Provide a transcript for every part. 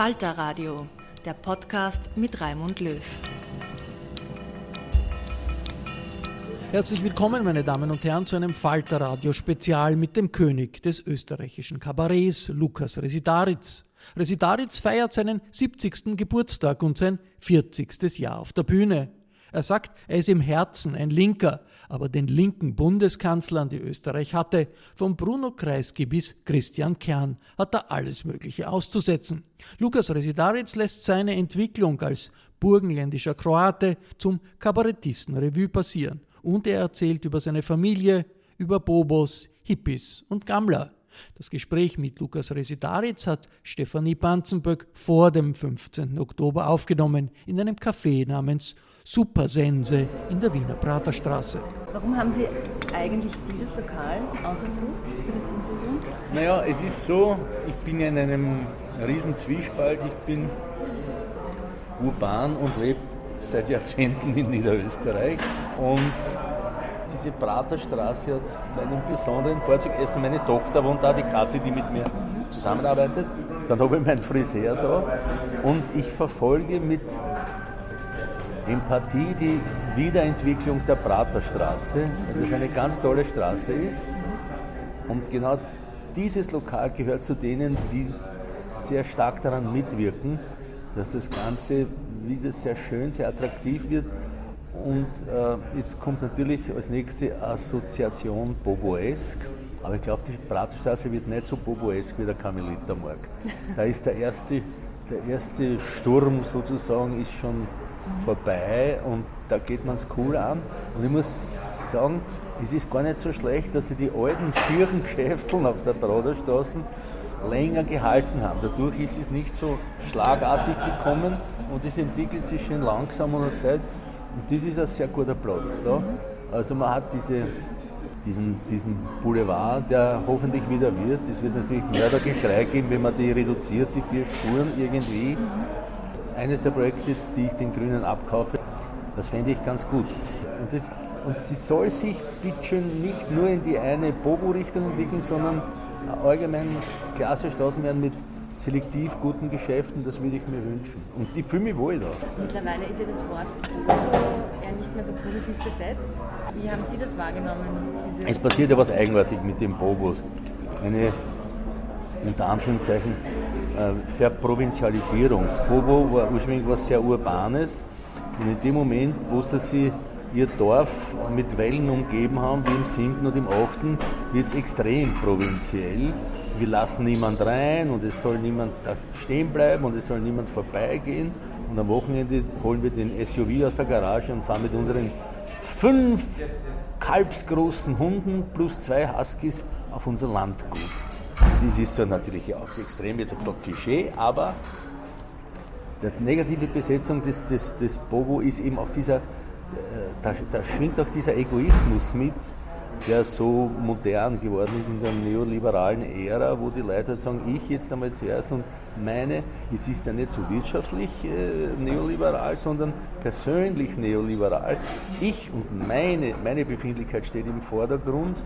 Falter Radio, der Podcast mit Raimund Löw. Herzlich willkommen, meine Damen und Herren, zu einem Falter Radio Spezial mit dem König des österreichischen Kabarets, Lukas Residaritz. Residaritz feiert seinen 70. Geburtstag und sein 40. Jahr auf der Bühne. Er sagt, er ist im Herzen ein Linker, aber den linken Bundeskanzlern, die Österreich hatte, von Bruno Kreisky bis Christian Kern, hat er alles Mögliche auszusetzen. Lukas Residaritz lässt seine Entwicklung als burgenländischer Kroate zum Kabarettisten Revue passieren und er erzählt über seine Familie, über Bobos, Hippies und Gammler. Das Gespräch mit Lukas Residaritz hat Stefanie Banzenböck vor dem 15. Oktober aufgenommen in einem Café namens Supersense in der Wiener Praterstraße. Warum haben Sie eigentlich dieses Lokal ausgesucht für das Interview? Naja, es ist so, ich bin ja in einem riesen Zwiespalt. Ich bin urban und lebe seit Jahrzehnten in Niederösterreich und diese Praterstraße hat einen besonderen Vorzug. Erst meine Tochter wohnt da, die Kathi, die mit mir zusammenarbeitet. Dann habe ich meinen Friseur da und ich verfolge mit Empathie die Wiederentwicklung der Praterstraße, weil das eine ganz tolle Straße ist. Und genau dieses Lokal gehört zu denen, die sehr stark daran mitwirken, dass das Ganze wieder sehr schön, sehr attraktiv wird. Und äh, jetzt kommt natürlich als nächste Assoziation Boboesk. Aber ich glaube, die Praterstraße wird nicht so Boboesk wie der Karmelitermarkt. Da ist der erste, der erste Sturm sozusagen ist schon vorbei und da geht man es cool an. Und ich muss sagen, es ist gar nicht so schlecht, dass sie die alten schieren auf der Broderstraße länger gehalten haben. Dadurch ist es nicht so schlagartig gekommen und es entwickelt sich schön langsam und Zeit. Und das ist ein sehr guter Platz da. Also man hat diese, diesen, diesen Boulevard, der hoffentlich wieder wird. Es wird natürlich Mördergeschrei geben, wenn man die reduziert, die vier Spuren irgendwie eines der Projekte, die ich den Grünen abkaufe. Das fände ich ganz gut. Und, das, und sie soll sich bitteschön nicht nur in die eine Bobo-Richtung entwickeln, sondern allgemein klasse Straßen werden mit selektiv guten Geschäften, das würde ich mir wünschen. Und ich fühle mich wohl da. Mittlerweile ist ja das Wort ja nicht mehr so positiv besetzt. Wie haben Sie das wahrgenommen? es passiert ja was eigenartig mit den Bobos. Eine, unter Anführungszeichen, Verprovinzialisierung. Bobo war ursprünglich was sehr Urbanes und in dem Moment, wo sie ihr Dorf mit Wellen umgeben haben, wie im 7. und im 8., wird es extrem provinziell. Wir lassen niemand rein und es soll niemand da stehen bleiben und es soll niemand vorbeigehen. Und am Wochenende holen wir den SUV aus der Garage und fahren mit unseren fünf kalbsgroßen Hunden plus zwei Huskies auf unser Landgut. Das ist so natürlich auch extrem jetzt ein Klischee, aber die negative Besetzung des, des, des Bogo ist eben auch dieser, äh, da, da schwingt auch dieser Egoismus mit, der so modern geworden ist in der neoliberalen Ära, wo die Leute halt sagen, ich jetzt einmal zuerst und meine, es ist ja nicht so wirtschaftlich äh, neoliberal, sondern persönlich neoliberal. Ich und meine, meine Befindlichkeit steht im Vordergrund.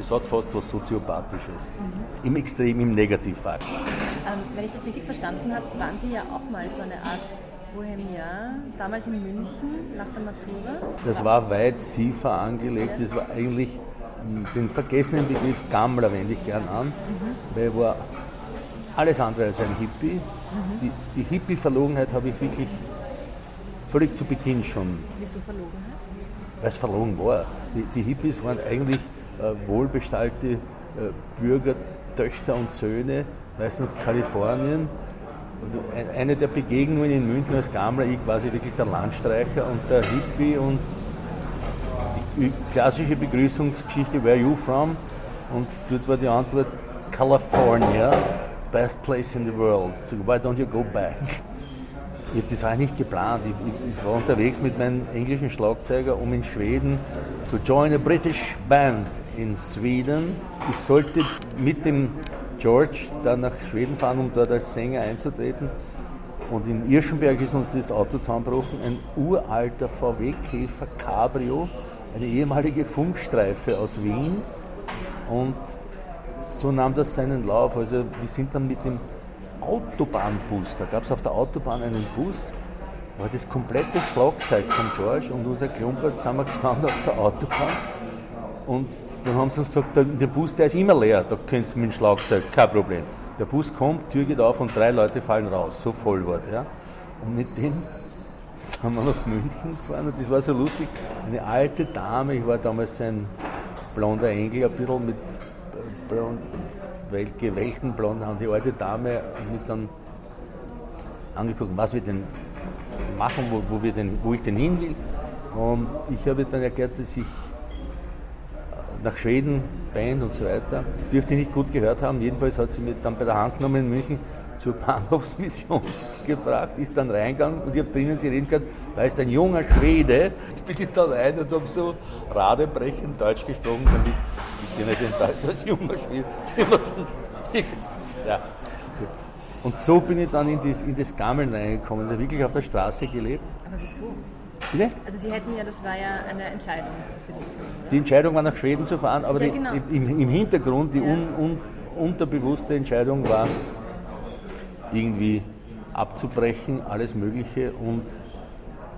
Das hat fast was Soziopathisches. Mhm. Im Extrem, im Negativfall. Ähm, wenn ich das richtig verstanden habe, waren Sie ja auch mal so eine Art Bohemian, damals in München nach der Matura? Das war weit tiefer angelegt. Das war eigentlich den vergessenen Begriff Gammler wende ich gern an, mhm. weil er war alles andere als ein Hippie. Mhm. Die, die Hippie-Verlogenheit habe ich wirklich völlig zu Beginn schon. Wieso Verlogenheit? Weil es verlogen war. Die, die Hippies waren eigentlich wohlbestallte äh, Bürger, Töchter und Söhne, meistens Kalifornien. Und eine der Begegnungen in München als Gammler, ich quasi wirklich der Landstreicher und der Hippie und die klassische Begrüßungsgeschichte, where are you from? Und dort war die Antwort, California, best place in the world. So why don't you go back? Ich, das war nicht geplant. Ich, ich, war unterwegs mit meinem englischen Schlagzeuger, um in Schweden to join a British band in Sweden. Ich sollte mit dem George dann nach Schweden fahren, um dort als Sänger einzutreten. Und in Irschenberg ist uns das Auto zusammengebrochen, ein uralter VW-Käfer Cabrio eine ehemalige Funkstreife aus Wien und so nahm das seinen Lauf. Also wir sind dann mit dem Autobahnbus, da gab es auf der Autobahn einen Bus, da war das komplette Schlagzeug von George und unser Klumpert sind wir gestanden auf der Autobahn und dann haben sie uns gesagt, der, Bus, der ist immer leer, da könnt ihr mit dem Schlagzeug, kein Problem. Der Bus kommt, Tür geht auf und drei Leute fallen raus, so voll war der. Und mit dem sind wir nach München gefahren und das war so lustig. Eine alte Dame, ich war damals ein blonder Engel, ein bisschen mit äh, blond, gewellten blonden Haaren. Die alte Dame hat mich dann angeguckt, was wir denn machen, wo, wo, wir denn, wo ich denn hin will. Und ich habe dann erklärt, dass ich nach Schweden, Band und so weiter, dürfte ich nicht gut gehört haben. Jedenfalls hat sie mich dann bei der Hand genommen in München zur Bahnhofsmission gebracht, ist dann reingegangen und ich habe drinnen sie reden gehört, da ist ein junger Schwede. Jetzt bin ich da rein und habe so radebrechend Deutsch gesprochen, damit ich bin nicht in Deutsch als junger Schwede. ja. Und so bin ich dann in das, in das Gammeln reingekommen, also wirklich auf der Straße gelebt. Aber wieso? Bitte? Also Sie hätten ja, das war ja eine Entscheidung, dass Sie das tun. Oder? Die Entscheidung war nach Schweden zu fahren, aber ja, genau. die, im, im, Hintergrund, die ja. un, un, unterbewusste Entscheidung war, irgendwie abzubrechen, alles Mögliche und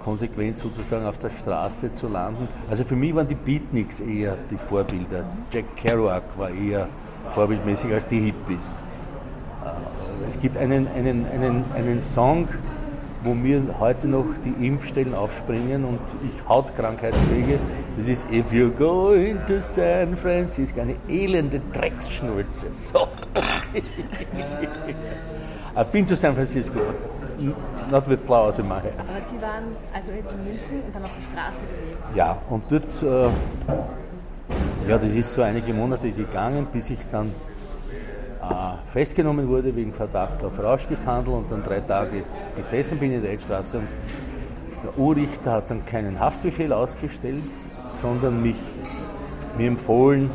konsequent sozusagen auf der Straße zu landen. Also für mich waren die Beatniks eher die Vorbilder. Jack Kerouac war eher vorbildmäßig als die Hippies. Äh, es gibt einen, einen, einen, einen Song, wo mir heute noch die Impfstellen aufspringen und ich Hautkrankheit kriege. Das ist If you're going to San Francisco, eine elende Drecksschnulze. So. I've been to San Francisco, but not with flowers in my hair. Aber Sie waren also jetzt in München und haben auf der Straße gelebt? Ja, und dort, äh, ja, das ist so einige Monate gegangen, bis ich dann festgenommen wurde wegen Verdacht auf Rauschgifthandel und dann drei Tage gesessen bin in der Eckstraße. Und der Urrichter hat dann keinen Haftbefehl ausgestellt, sondern mich, mir empfohlen,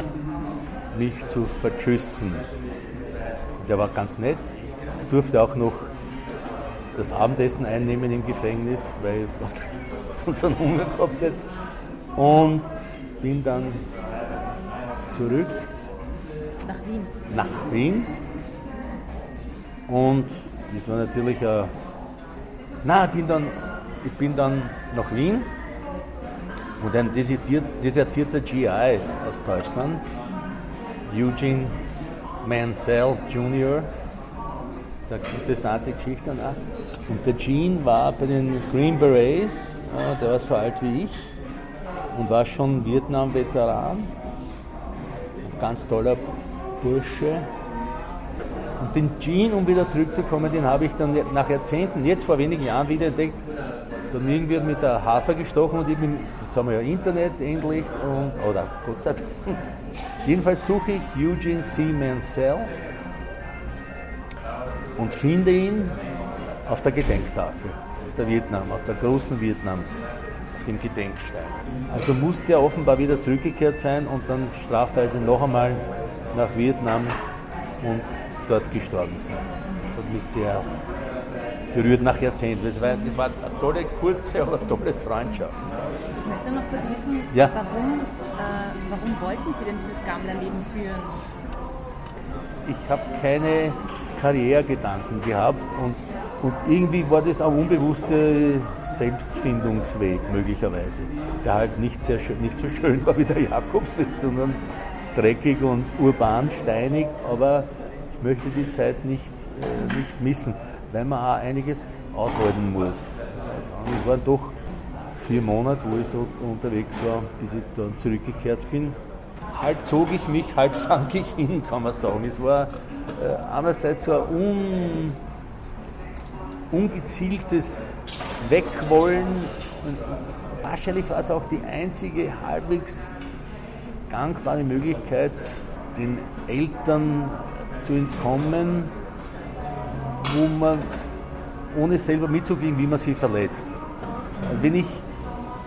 mich zu verschüssen. Der war ganz nett, durfte auch noch das Abendessen einnehmen im Gefängnis, weil ich sonst einen Hunger gehabt hätte. Und bin dann zurück. Nach Wien? Nach Wien. Und das war natürlich ein. Nein, ich bin dann, ich bin dann nach Wien und ein desertierter GI aus Deutschland, Eugene Mansell Jr., eine interessante Geschichte auch. Und der Gene war bei den Green Berets, der war so alt wie ich und war schon Vietnam-Veteran. Ganz toller Bursche. Und den Gene, um wieder zurückzukommen, den habe ich dann nach Jahrzehnten, jetzt vor wenigen Jahren wieder entdeckt. Dann irgendwie mit der Hafer gestochen und ich bin, jetzt haben wir ja Internet endlich und, oder Gott sei Dank. Jedenfalls suche ich Eugene C. Mansell und finde ihn auf der Gedenktafel, auf der Vietnam, auf der großen Vietnam, auf dem Gedenkstein. Also musste er offenbar wieder zurückgekehrt sein und dann strafweise noch einmal nach Vietnam und dort gestorben sein. Das hat mich sehr berührt nach Jahrzehnten. Das war, das war eine tolle, kurze, aber tolle Freundschaft. Ich möchte noch kurz wissen, Ja. warum, äh, warum wollten Sie denn dieses Gammlerleben führen? ich habe keine Karrieregedanken gehabt und, und irgendwie war das auch unbewusste Selbstfindungsweg möglicherweise, der halt nicht, sehr schön, nicht so schön war wie der Jakobsweg, sondern dreckig und urban, steinig, aber ich möchte die Zeit nicht, äh, nicht missen, weil man auch einiges aushalten muss. Es waren doch vier Monate, wo ich so unterwegs war, bis ich dann zurückgekehrt bin halb zog ich mich, halb sank ich hin, kann man sagen. Es war äh, einerseits so ein un, ungezieltes Wegwollen und wahrscheinlich war es auch die einzige halbwegs gangbare Möglichkeit, den Eltern zu entkommen, wo man ohne selber mitzukriegen, wie man sie verletzt. Wenn ich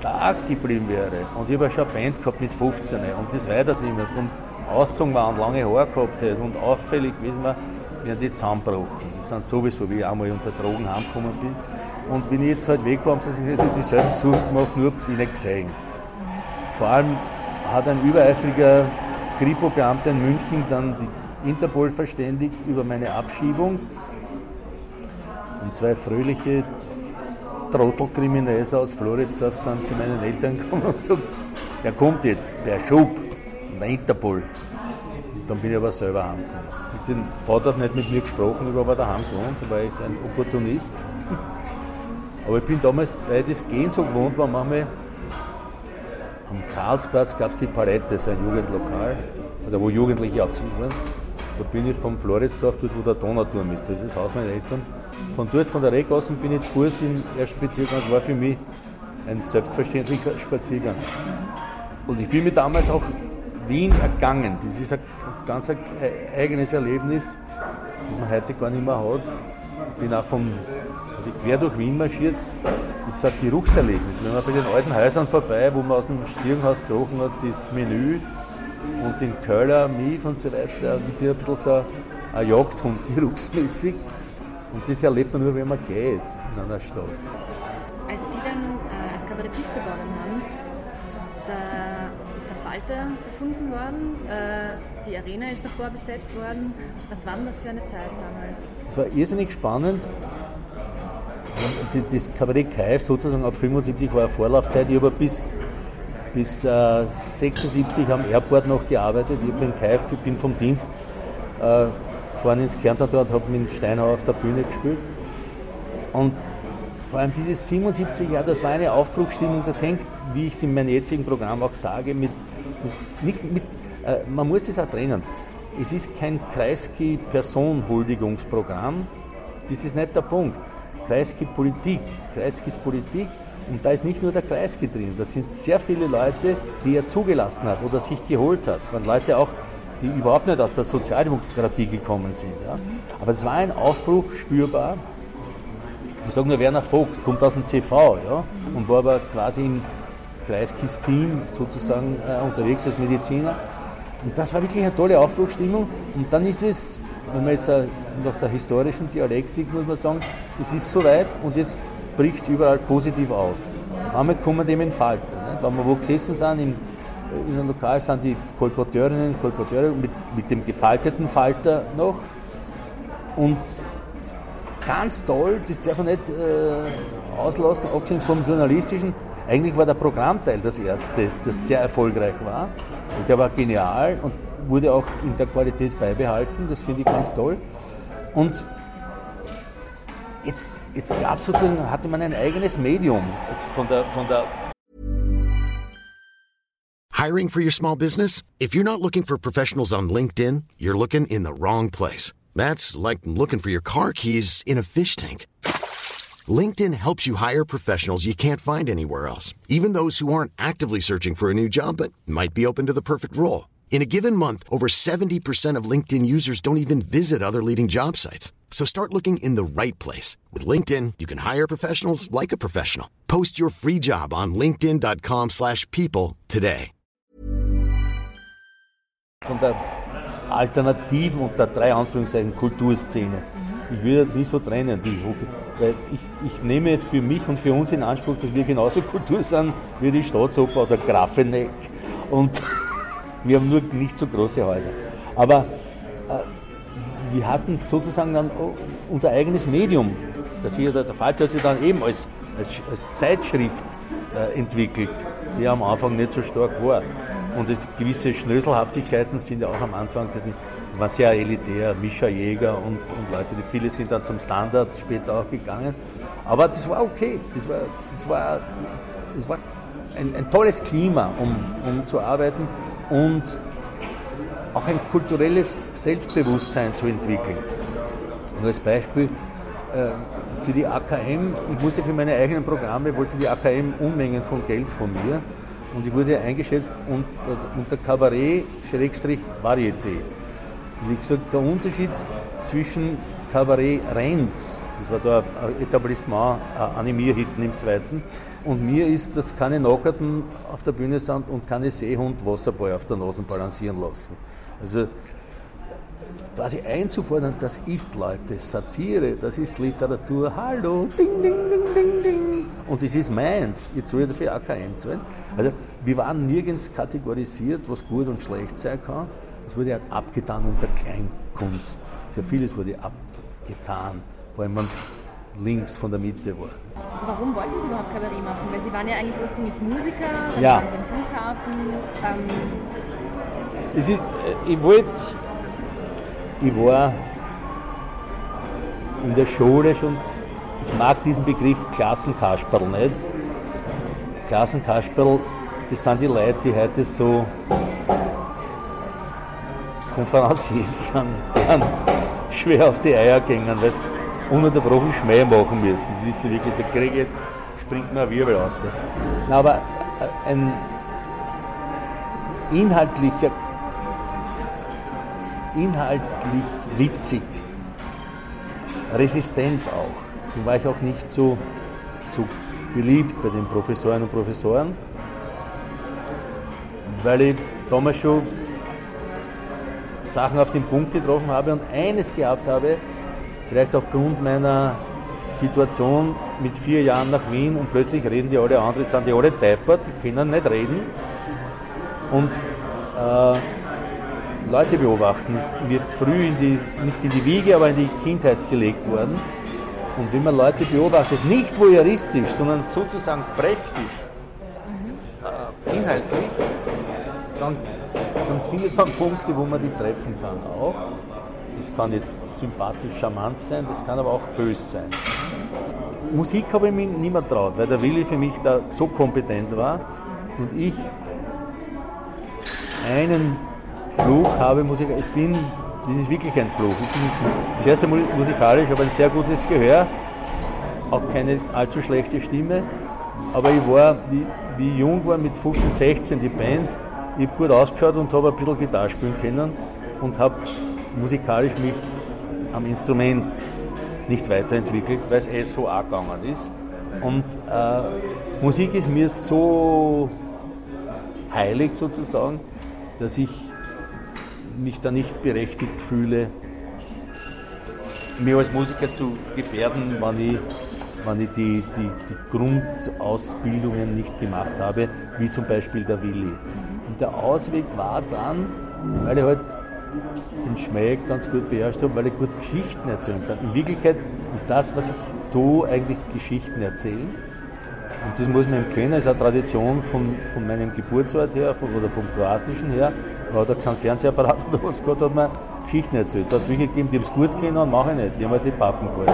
da geblieben wäre und ich habe ja schon eine Band gehabt mit 15 und das weitertrieben und ausgezogen war und lange Haare gehabt hätte und auffällig gewesen war, wären die zusammengebrochen. Die sind sowieso, wie ich einmal unter Drogen heimgekommen bin. Und wenn ich jetzt halt weg war, haben sie sich dieselben Suchen gemacht, nur habe sie nicht gesehen. Vor allem hat ein übereifriger Kripo-Beamter in München dann die Interpol verständigt über meine Abschiebung. Und zwei fröhliche Trottelkriminelle aus Floridsdorf sind zu meinen Eltern gekommen und gesagt, der kommt jetzt, der Schub, der Interpol. Und dann bin ich aber selber heimgekommen. Mit Vater hat nicht mit mir gesprochen, ich war aber daheim gewohnt, da war ich ein Opportunist. Aber ich bin damals, weil ich das Gehen so gewohnt war, manchmal am Karlsplatz gab es die Palette, so ein Jugendlokal, oder wo Jugendliche absitzen waren. Da bin ich vom Floridsdorf, dort wo der Donauturm ist, das ist das Haus meiner Eltern. Von dort, von der Regassen, bin ich zu Fuß im ersten Bezirk, das war für mich ein selbstverständlicher Spaziergang. Und ich bin mir damals auch Wien ergangen. Das ist ein ganz ein eigenes Erlebnis, das man heute gar nicht mehr hat. Ich bin auch vom, also quer durch Wien marschiert. Das ist ein Geruchserlebnis. Wenn man bei den alten Häusern vorbei, wo man aus dem Stirnhaus gerochen hat, das Menü und den Köller, Mief und so weiter. Bin ein bisschen so ein Jagdhund geruchsmäßig. Und das erlebt man nur, wenn man geht in einer Stadt. Als Sie dann äh, als Kabarettist begonnen haben, da ist der Falter erfunden worden, äh, die Arena ist davor besetzt worden. Was war denn das für eine Zeit damals? Es war irrsinnig spannend. Das Kabarett Kaif sozusagen ab 75 war eine Vorlaufzeit. Ich habe bis, bis äh, 76 am Airport noch gearbeitet. Ich bin Kaif, ich bin vom Dienst äh, gefahren ins Kärnten dort, habe mit Steinhauer auf der Bühne gespielt. Und vor allem dieses 77 Jahre, das war eine Aufbruchsstimmung, das hängt, wie ich es in meinem jetzigen Programm auch sage, mit, mit, nicht mit äh, man muss es auch trennen. Es ist kein Kreisky-Personenhuldigungsprogramm, das ist nicht der Punkt. Kreisky Politik, Kreisky ist Politik und da ist nicht nur der Kreisky drin, da sind sehr viele Leute, die er zugelassen hat oder sich geholt hat. Waren Leute auch, die überhaupt nicht aus der Sozialdemokratie gekommen sind. Ja. Aber es war ein Aufbruch spürbar. Ich sage nur Werner Vogt, kommt aus dem CV ja, und war aber quasi im Kreiskis Team sozusagen äh, unterwegs als Mediziner. Und das war wirklich eine tolle Aufbruchsstimmung. Und dann ist es, wenn man jetzt äh, nach der historischen Dialektik muss man sagen, es ist soweit und jetzt bricht es überall positiv auf. Auf einmal kommen dem Entfalten. Ne? Wenn wir wo gesessen sind, im, in einem Lokal sind die Kolporteurinnen und Kolporteure mit, mit dem gefalteten Falter noch. Und ganz toll, das darf man nicht äh, auslassen, abgesehen vom journalistischen. Eigentlich war der Programmteil das erste, das sehr erfolgreich war. Und der war genial und wurde auch in der Qualität beibehalten. Das finde ich ganz toll. Und jetzt, jetzt gab sozusagen, hatte man ein eigenes Medium jetzt von der, von der Hiring for your small business? If you're not looking for professionals on LinkedIn, you're looking in the wrong place. That's like looking for your car keys in a fish tank. LinkedIn helps you hire professionals you can't find anywhere else, even those who aren't actively searching for a new job but might be open to the perfect role. In a given month, over 70% of LinkedIn users don't even visit other leading job sites. So start looking in the right place. With LinkedIn, you can hire professionals like a professional. Post your free job on linkedin.com/people slash people today. Von der alternativen und der drei Anführungszeichen Kulturszene. Ich würde jetzt nicht so trennen, die, weil ich, ich nehme für mich und für uns in Anspruch, dass wir genauso Kultur sind wie die Staatsoper oder Grafeneck. Und wir haben nur nicht so große Häuser. Aber äh, wir hatten sozusagen dann unser eigenes Medium. Das hier, der, der Falter hat sich dann eben als, als, als Zeitschrift äh, entwickelt, die am Anfang nicht so stark war. Und gewisse Schnöselhaftigkeiten sind ja auch am Anfang, die waren sehr elitär, Mischa Jäger und, und Leute, die viele sind dann zum Standard später auch gegangen. Aber das war okay, das war, das war, das war ein, ein tolles Klima, um, um zu arbeiten und auch ein kulturelles Selbstbewusstsein zu entwickeln. Und als Beispiel äh, für die AKM, ich musste für meine eigenen Programme, wollte die AKM Unmengen von Geld von mir und ich wurde eingeschätzt unter, unter Kabarett-Varieté. Wie gesagt, der Unterschied zwischen Kabarett Renz, das war da ein Etablissement, ein Animierhitten im zweiten, und mir ist, dass keine Nockerten auf der Bühne sind und keine Seehund Wasserball auf der Nase balancieren lassen. Also quasi einzufordern, das ist Leute, Satire, das ist Literatur, hallo, ding, ding, ding, ding, ding. Und das ist meins, ihr zahlt dafür AKM zahlen. Also wir waren nirgends kategorisiert, was gut und schlecht sein kann. Es wurde halt abgetan unter Kleinkunst. Sehr vieles wurde abgetan, vor allem wenn es links von der Mitte war. Warum wollten Sie überhaupt Kabarett machen? Weil Sie waren ja eigentlich ursprünglich Musiker, dann Ja. waren Sie am Flughafen. Ähm, Es ist, ich wollte, ich war in der Schule schon, ich mag diesen Begriff Klassenkasperl nicht. Klassenkasperl, das sind die Leute, die heute so Konferenziers sind, dann schwer auf die Eier gehen, weil sie ununterbrochen Schmäh machen müssen. Das ist so wirklich, der Krieg springt mir ein Wirbel raus. Na, aber äh, ein inhaltlicher inhaltlich witzig, resistent auch. Da war ich auch nicht so, so beliebt bei den Professoren und Professoren, weil ich damals schon Sachen auf den Punkt getroffen habe und eines gehabt habe, vielleicht aufgrund meiner Situation mit vier Jahren nach Wien und plötzlich reden die alle anderen, jetzt sind die alle deppert, die können nicht reden. Und äh, Leute beobachten, ist mir früh in die, nicht in die Wiege, aber in die Kindheit gelegt worden. Und wenn man Leute beobachtet, nicht voyeuristisch, sondern sozusagen prächtig, äh, inhaltlich, dann, dann findet man Punkte, wo man die treffen kann auch. Das kann jetzt sympathisch charmant sein, das kann aber auch böse sein. Musik habe ich mir nicht mehr traut, weil der Willi für mich da so kompetent war und ich einen Fluch habe, muss ich, bin, das ist wirklich ein Fluch. Ich bin sehr, sehr mu- musikalisch, habe ein sehr gutes Gehör, auch keine allzu schlechte Stimme, aber ich war, wie, wie ich jung war, mit 15, 16 die Band, ich habe gut ausgeschaut und habe ein bisschen Gitarre spielen können und habe musikalisch mich am Instrument nicht weiterentwickelt, weil es eh so auch gegangen ist. Und äh, Musik ist mir so heilig sozusagen, dass ich mich da nicht berechtigt fühle, mir als Musiker zu gebärden, wenn ich, wenn ich die, die, die Grundausbildungen nicht gemacht habe, wie zum Beispiel der Willi. Und der Ausweg war dann, weil ich halt den Schmäh ganz gut beherrscht habe, weil ich gut Geschichten erzählen kann. In Wirklichkeit ist das, was ich tue, eigentlich Geschichten erzählen. Und das muss man eben kennen, das ist eine Tradition von, von meinem Geburtsort her von, oder vom Kroatischen her. Man hat da keinen Fernsehapparat oder was gehabt, hat man Geschichten erzählt. Da hat es welche gegeben, die haben es gut kennen und mache ich nicht. Die haben halt die Pappen gehalten.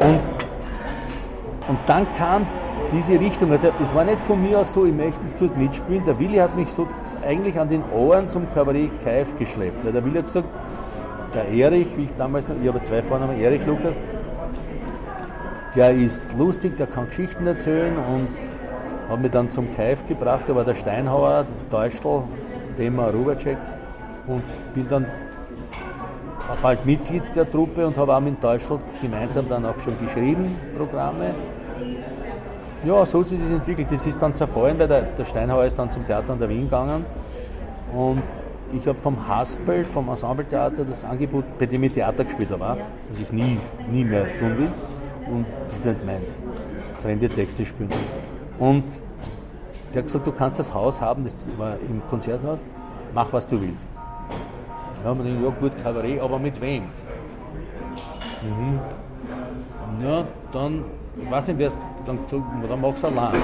Und, und dann kam diese Richtung, also es war nicht von mir aus so, ich möchte jetzt dort mitspielen. Der Willi hat mich so eigentlich an den Ohren zum Kabarett Kaif geschleppt. Der Willi hat gesagt, der Erich, wie ich damals, ich habe zwei Vornamen, Erich Lukas, der ist lustig, der kann Geschichten erzählen und hat mich dann zum Kaif gebracht. Da war der Steinhauer, Deutschl, Thema Rubacek und bin dann bald Mitglied der Truppe und habe auch mit Deutschland gemeinsam dann auch schon geschrieben, Programme. Ja, so hat sich das entwickelt. Das ist dann zerfallen, weil der, der Steinhauer ist dann zum Theater an der Wien gegangen. Und ich habe vom Haspel, vom Ensembletheater, das Angebot, bei dem ich Theater gespielt habe, was ich nie, nie mehr tun will. Und das ist nicht meins. Fremde Texte spielen. Und der hat gesagt, du kannst das Haus haben, das war im Konzerthaus, mach was du willst. Ja, haben wir ja gut, Kabarett, aber mit wem? Mhm. Ja, dann, ich weiß nicht, wer dann dann mach's allein.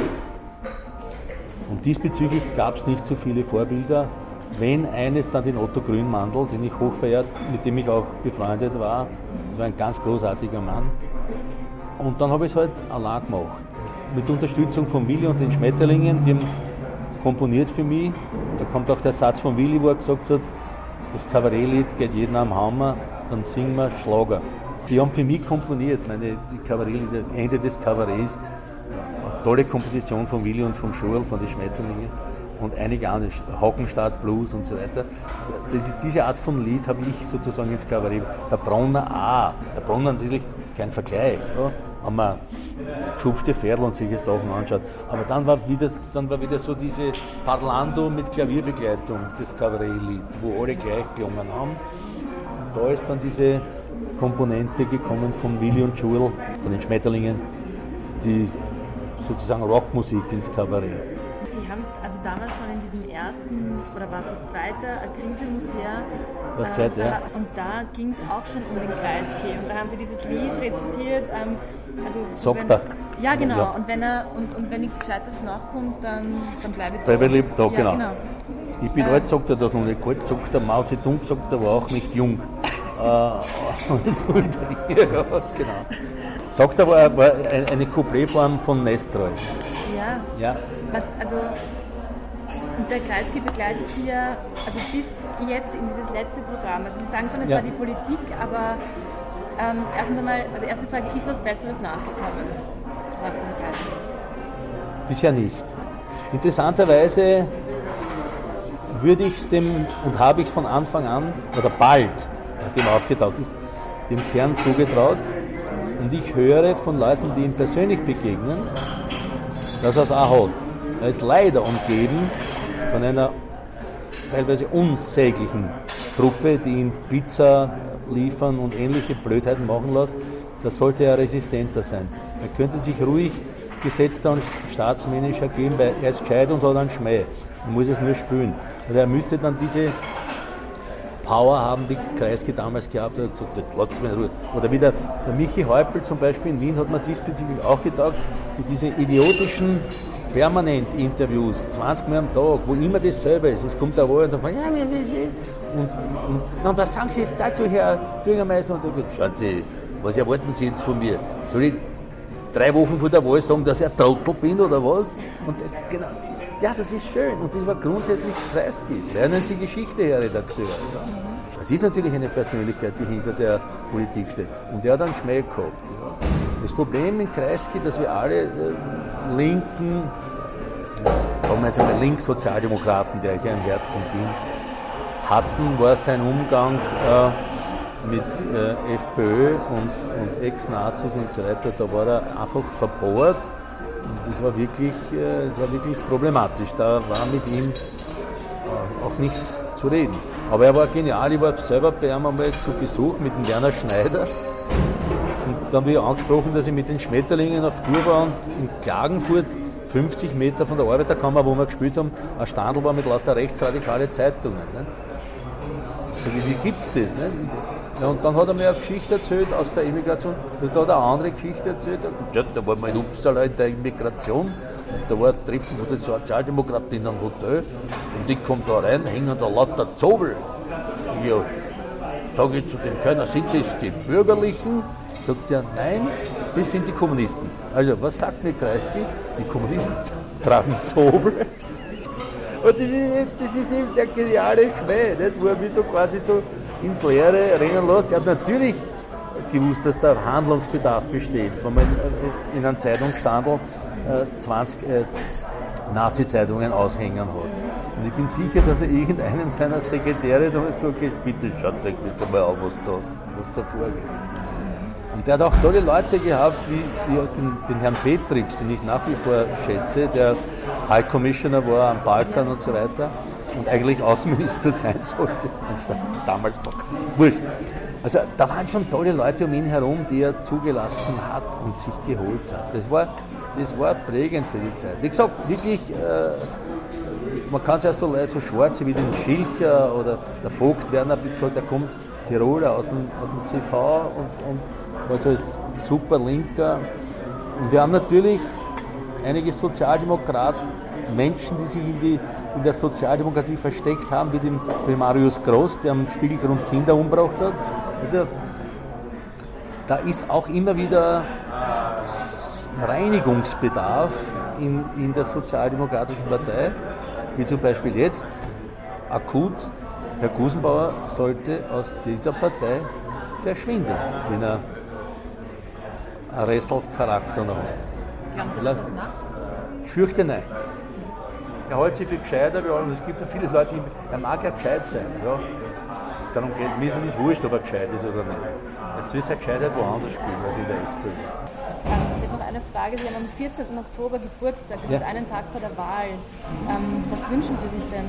Und diesbezüglich gab es nicht so viele Vorbilder. Wenn eines dann den Otto Grünmandl, den ich hochverehrt, mit dem ich auch befreundet war, das war ein ganz großartiger Mann. Und dann habe ich es halt allein gemacht. Mit Unterstützung von Willi und den Schmetterlingen, die haben komponiert für mich. Da kommt auch der Satz von Willi, wo er gesagt hat, das Kabarettlied geht jeden am Hammer, dann singen wir Schlager. Die haben für mich komponiert, meine Kabarettlieder, Ende des Kabaretts. Eine tolle Komposition von Willi und vom Schurl, von den Schmetterlingen und einige andere, Hockenstadt Blues und so weiter. Das ist, diese Art von Lied habe ich sozusagen ins Kabarett. Der Bronner auch. Der Bronner natürlich kein Vergleich. Ja wenn man geschupfte Pferdl und solche Sachen anschaut. Aber dann war wieder, dann war wieder so diese Parlando mit Klavierbegleitung, das Kabarettlied, wo alle gleich gelungen haben. Und da ist dann diese Komponente gekommen von Willi und Jewel, von den Schmetterlingen, die sozusagen Rockmusik ins Kabarett. Sie haben also damals schon in diesem ersten, oder war es das zweite, Krise muss her. Das war das zweite, äh, ja. Und da ging es auch schon um den Kreisky. Und da haben Sie dieses Lied rezitiert. Ähm, also Sagt er. Ja, genau. Ja. Und, wenn er, und, und wenn nichts Gescheites nachkommt, dann, dann bleibe ich da. Bleibe ich da, ja, genau. genau. Ich bin äh, alt, sagt er doch noch nicht alt, sagt der Mao Zedong, sagt er, war auch nicht jung. Äh, ja, genau. Sagt er, war, war eine Coupletform von Nestroy. Ja. ja. Was, also, und der Kreisky begleitet Sie ja also bis jetzt in dieses letzte Programm. Also Sie sagen schon, es ja. war die Politik, aber ähm, erstens einmal, also erste Frage, ist was Besseres nachgekommen nach dem Kreisky? Bisher nicht. Interessanterweise würde ich es dem, und habe ich von Anfang an, oder bald, er aufgetaucht ist, dem Kern zugetraut. Und ich höre von Leuten, die ihm persönlich begegnen, dass er es auch hat. Er ist leider umgeben von einer teilweise unsäglichen Truppe, die ihn Pizza liefern und ähnliche Blödheiten machen lässt. Da sollte er resistenter sein. Er könnte sich ruhig gesetzter und staatsmännischer geben, weil er ist gescheit und hat einen Schmäh. Er muss es nur spülen. Also er müsste dann diese Power haben, die Kreisky damals gehabt hat. Oder wie der, Michi Häupl zum Beispiel in Wien hat man diesbezüglich auch gedacht, mit diesen idiotischen permanent Interviews, 20 Mal am Tag, wo immer dasselbe ist. Es kommt der Wahl und dann ja, und, und, und was sagen Sie jetzt dazu, Herr Bürgermeister? Und dann schauen Sie, was erwarten Sie jetzt von mir? Soll ich drei Wochen vor der Wahl sagen, dass ich ein Trottel bin oder was? Und genau, ja, das ist schön. Und das war grundsätzlich Kreisky. Lernen Sie Geschichte, Herr Redakteur. Das ist natürlich eine Persönlichkeit, die hinter der Politik steht. Und der hat einen Schmäh gehabt. Das Problem in Kreisky, dass wir alle äh, Linken, sagen wir jetzt einmal Linkssozialdemokraten, der ich ja im Herzen bin, hatten, war sein Umgang äh, mit äh, FPÖ und, und Ex-Nazis und so weiter, da war er einfach verbohrt und das war wirklich, äh, das war wirklich problematisch. Da war mit ihm äh, auch nicht zu reden. Aber er war genial, ich war selber bei ihm einmal zu Besuch mit dem Werner Schneider und dann habe ich angesprochen, dass ich mit den Schmetterlingen auf Tour war und in Klagenfurt, 50 Meter von der Arbeiterkammer, wo wir gespielt haben, ein Standel war mit lauter rechtsradikale Zeitungen. Ne? So wie, wie gibt es das? Ne? Ja, und dann hat er mir eine Geschichte erzählt aus der Immigration. Also da hat er eine andere Geschichte erzählt. Ja, da war mal in Uppsala in der Immigration. Und da war ein Treffen von den Sozialdemokraten in einem Hotel. Und ich komme da rein, hängen da lauter Zobel. Ja, sage ich zu dem Kölner, sind das die Bürgerlichen? Sagt er, nein, das sind die Kommunisten. Also, was sagt mir Kreisky? Die Kommunisten tragen Zobel. Und das ist, das ist eben der geniale nicht? wo er mich so quasi so ins Leere rennen lässt. Er hat natürlich gewusst, dass da Handlungsbedarf besteht, wenn man in einem Zeitungsstandel 20 äh, Nazi-Zeitungen aushängen hat. Und ich bin sicher, dass er irgendeinem seiner Sekretäre da so geht, bitte schaut euch das einmal an, was da, was da vorgeht. Und der hat auch tolle Leute gehabt, wie, wie den, den, Herrn Petritsch, den ich nach wie vor schätze, der High Commissioner war am Balkan und so weiter und eigentlich Außenminister sein sollte. Damals Wurscht. Also da waren schon tolle Leute um ihn herum, die er zugelassen hat und sich geholt hat. Das war, das war prägend für die Zeit. Wie gesagt, wirklich, äh, man kann es ja so, so Schwarze wie den Schilcher oder der Vogt Werner, der kommt Tiroler aus dem, aus dem CV und, und also als super Linker. Und wir haben natürlich einige Sozialdemokraten, Menschen, die sich in, die, in der Sozialdemokratie versteckt haben, wie den Primarius Groß, der am Spiegelgrund Kinder umgebracht hat. Also da ist auch immer wieder Reinigungsbedarf in, in der Sozialdemokratischen Partei, wie zum Beispiel jetzt akut, Herr Gusenbauer sollte aus dieser Partei verschwinden, wenn er ein Restel-Charakter noch hat. Glauben Sie, dass das macht? Ich fürchte nein. Er hält sich für gescheiter wie und es gibt ja viele Leute, die, er mag ja gescheit sein. Ja. Darum geht mir ist es wurscht, ob er gescheit ist oder nicht. Es soll seine Gescheitheit woanders spielen als in der SPÖ. Ich habe noch eine Frage. Sie haben am 14. Oktober Geburtstag, das ja. ist einen Tag vor der Wahl. Ähm, was wünschen Sie sich denn?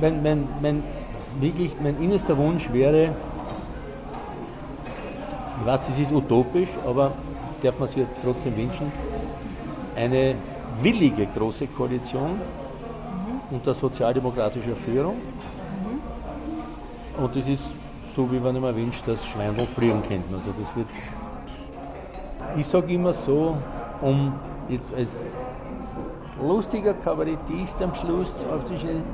Mein, mein, mein, wirklich, mein innerster Wunsch wäre, ich weiß, das ist utopisch, aber darf man sich trotzdem wünschen, eine willige große Koalition mhm. unter sozialdemokratischer Führung. Mhm. Und das ist so, wie ich mir wünscht, dass Schweindel frieren könnten. Also das wird ich sage immer so, um jetzt als lustiger Kabarettist am Schluss aufzustellen,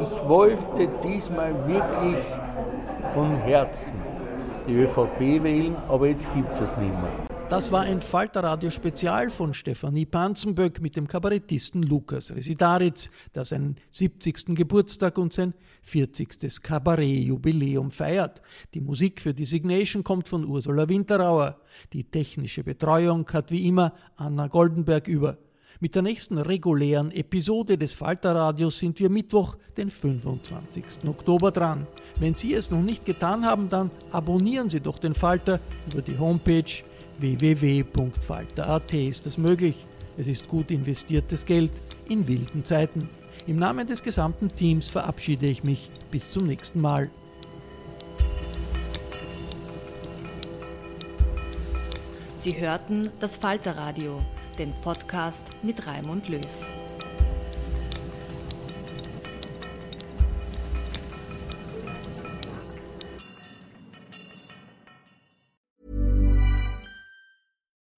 ich wollte diesmal wirklich von Herzen die ÖVP wählen, aber jetzt gibt es es nicht mehr. Das war ein Falterradio-Spezial von Stefanie Panzenböck mit dem Kabarettisten Lukas Residaritz, der seinen 70. Geburtstag und sein 40. Kabarett-Jubiläum feiert. Die Musik für Designation kommt von Ursula Winterauer. Die technische Betreuung hat wie immer Anna Goldenberg über. Mit der nächsten regulären Episode des Falterradios sind wir Mittwoch, den 25. Oktober dran. Wenn Sie es noch nicht getan haben, dann abonnieren Sie doch den Falter über die Homepage www.falter.at ist das möglich. Es ist gut investiertes Geld in wilden Zeiten. Im Namen des gesamten Teams verabschiede ich mich. Bis zum nächsten Mal. Sie hörten das Falterradio den Podcast mit Raimund Löw.